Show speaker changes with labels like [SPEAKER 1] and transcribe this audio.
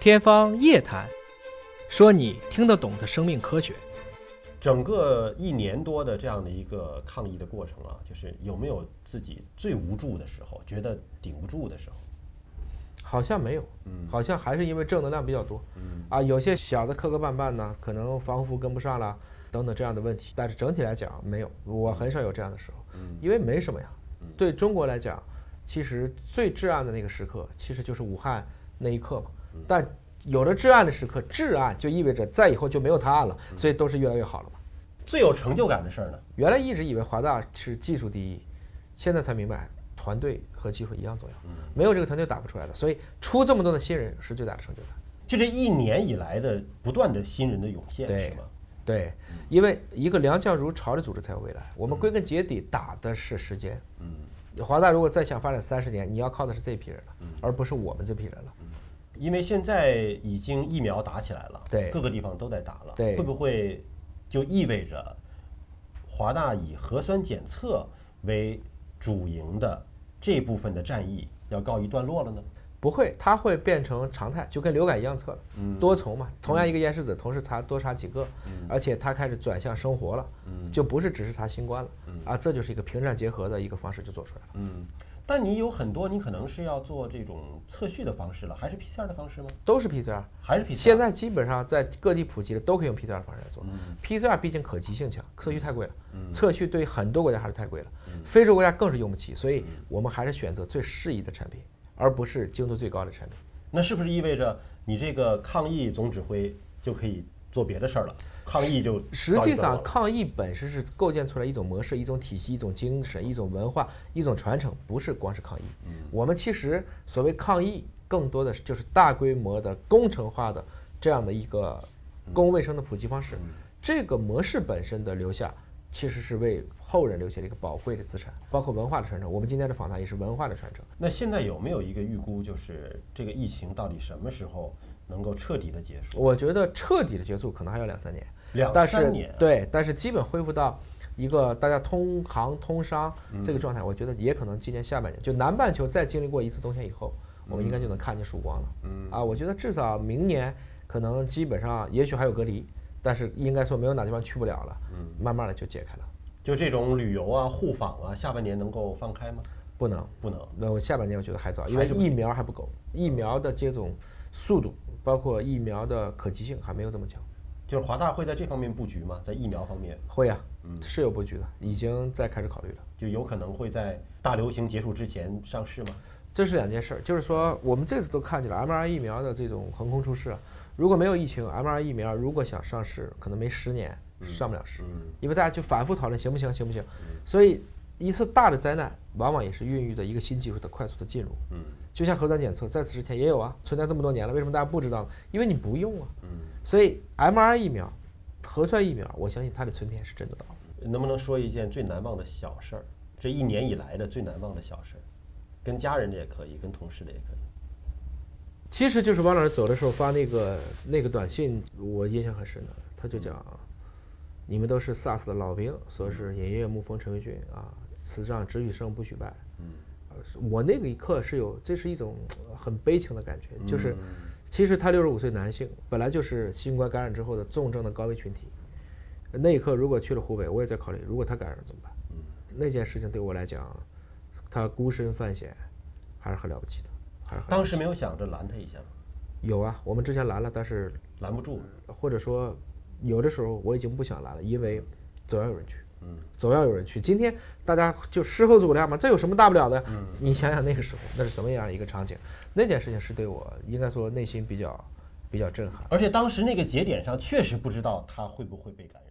[SPEAKER 1] 天方夜谭，说你听得懂的生命科学。
[SPEAKER 2] 整个一年多的这样的一个抗疫的过程啊，就是有没有自己最无助的时候，觉得顶不住的时候？
[SPEAKER 3] 好像没有，
[SPEAKER 2] 嗯
[SPEAKER 3] 好像还是因为正能量比较多，
[SPEAKER 2] 嗯
[SPEAKER 3] 啊，有些小的磕磕绊绊呢，可能防护服跟不上了，等等这样的问题，但是整体来讲没有，我很少有这样的时候，
[SPEAKER 2] 嗯
[SPEAKER 3] 因为没什么呀
[SPEAKER 2] 嗯。
[SPEAKER 3] 对中国来讲，其实最至暗的那个时刻，其实就是武汉那一刻嘛。
[SPEAKER 2] 嗯
[SPEAKER 3] 但有了至暗的时刻，至暗就意味着再以后就没有他暗了，
[SPEAKER 2] 嗯
[SPEAKER 3] 所以都是越来越好了嘛。
[SPEAKER 2] 最有成就感的事儿呢？
[SPEAKER 3] 原来一直以为华大是技术第一，现在才明白团队和技术一样重要，没有这个团队打不出来的。所以出这么多的新人是最大的成就感。
[SPEAKER 2] 就这一年以来的不断的新人的涌现，
[SPEAKER 3] 对
[SPEAKER 2] 是吗？
[SPEAKER 3] 对，因为一个良将如潮的组织才有未来。我们归根结底打的是时间。
[SPEAKER 2] 嗯，
[SPEAKER 3] 华大如果再想发展三十年，你要靠的是这批人了，而不是我们这批人了。
[SPEAKER 2] 因为现在已经疫苗打起来了，
[SPEAKER 3] 对。
[SPEAKER 2] 各个地方都在打了，
[SPEAKER 3] 对。
[SPEAKER 2] 会不会就意味着华大以核酸检测为主营的这部分的战役要告一段落了呢？
[SPEAKER 3] 不会，它会变成常态，就跟流感一样测了，多重嘛，同样一个咽拭子，同时查多查几个，而且它开始转向生活了，就不是只是查新冠了，啊，这就是一个屏障结合的一个方式就做出来了。
[SPEAKER 2] 嗯，但你有很多，你可能是要做这种测序的方式了，还是 PCR 的方式吗？
[SPEAKER 3] 都是 PCR，
[SPEAKER 2] 还是 PCR？
[SPEAKER 3] 现在基本上在各地普及的都可以用 PCR 的方式来做。PCR 毕竟可及性强，测序太贵了，测序对很多国家还是太贵了，非洲国家更是用不起，所以我们还是选择最适宜的产品，而不是精度最高的产品。
[SPEAKER 2] 那是不是意味着你这个抗疫总指挥就可以做别的事儿了？抗议就
[SPEAKER 3] 实际上，抗议本身是构建出来一种模式、一种体系、一种精神、一种文化、一种传承，不是光是抗疫。我们其实所谓抗议，更多的是就是大规模的工程化的这样的一个公共卫生的普及方式。这个模式本身的留下，其实是为后人留下了一个宝贵的资产，包括文化的传承。我们今天的访谈也是文化的传承。
[SPEAKER 2] 那现在有没有一个预估，就是这个疫情到底什么时候能够彻底的结束？
[SPEAKER 3] 我觉得彻底的结束可能还要两三年。
[SPEAKER 2] 两三年，
[SPEAKER 3] 对，但是基本恢复到一个大家通航通商
[SPEAKER 2] 嗯
[SPEAKER 3] 这个状态，我觉得也可能今年下半年，就南半球再经历过一次冬天以后，我们应该就能看见曙光了。
[SPEAKER 2] 嗯
[SPEAKER 3] 啊，我觉得至少明年可能基本上，也许还有隔离，但是应该说没有哪地方去不了了，
[SPEAKER 2] 嗯
[SPEAKER 3] 慢慢的就解开了。
[SPEAKER 2] 就这种旅游啊、互访啊，下半年能够放开吗？
[SPEAKER 3] 不能，
[SPEAKER 2] 不能。
[SPEAKER 3] 那我下半年我觉得还早，因为疫苗还不够，疫苗的接种速度，包括疫苗的可及性还没有这么强。
[SPEAKER 2] 就是华大会在这方面布局吗？在疫苗方面，
[SPEAKER 3] 会啊，嗯、是有布局的，已经在开始考虑了。
[SPEAKER 2] 就有可能会在大流行结束之前上市吗？
[SPEAKER 3] 这是两件事儿，就是说我们这次都看见了 mRNA 疫苗的这种横空出世啊。如果没有疫情，mRNA 疫苗如果想上市，可能没十年上不了市，
[SPEAKER 2] 嗯
[SPEAKER 3] 因为大家就反复讨论行不行，行不行。所以一次大的灾难，往往也是孕育的一个新技术的快速的进入。
[SPEAKER 2] 嗯
[SPEAKER 3] 就像核酸检测，在此之前也有啊，存在这么多年了，为什么大家不知道呢？因为你不用啊。
[SPEAKER 2] 嗯，
[SPEAKER 3] 所以 mRNA 疫苗、核酸疫苗，我相信它的春天是真的到了。
[SPEAKER 2] 能不能说一件最难忘的小事儿？这一年以来的最难忘的小事儿，跟家人的也可以，跟同事的也可以。
[SPEAKER 3] 其实就是王老师走的时候发那个那个短信，我印象很深的。他就讲，你们都是 SARS 的老兵，说是饮夜沐风陈为君啊，此仗只许胜不许败。我那个一刻是有，这是一种呃很悲情的感觉，就是其实他六十五岁男性，本来就是新冠感染之后的重症的高危群体。那一刻如果去了湖北，我也在考虑，如果他感染了怎么办？那件事情对我来讲，他孤身犯险，还是很了不起的，还是
[SPEAKER 2] 当时没有想着拦他一下吗？
[SPEAKER 3] 有啊，我们之前拦了，但是
[SPEAKER 2] 拦不住。
[SPEAKER 3] 或者说有的时候我已经不想拦了，因为总要有人去，
[SPEAKER 2] 嗯，
[SPEAKER 3] 总要有人去。今天大家就事后诸葛亮嘛，这有什么大不了的？你想想那个时候那是什么样一个场景？那件事情是对我应该说内心比较比较震撼。
[SPEAKER 2] 而且当时那个节点上，确实不知道他会不会被感染。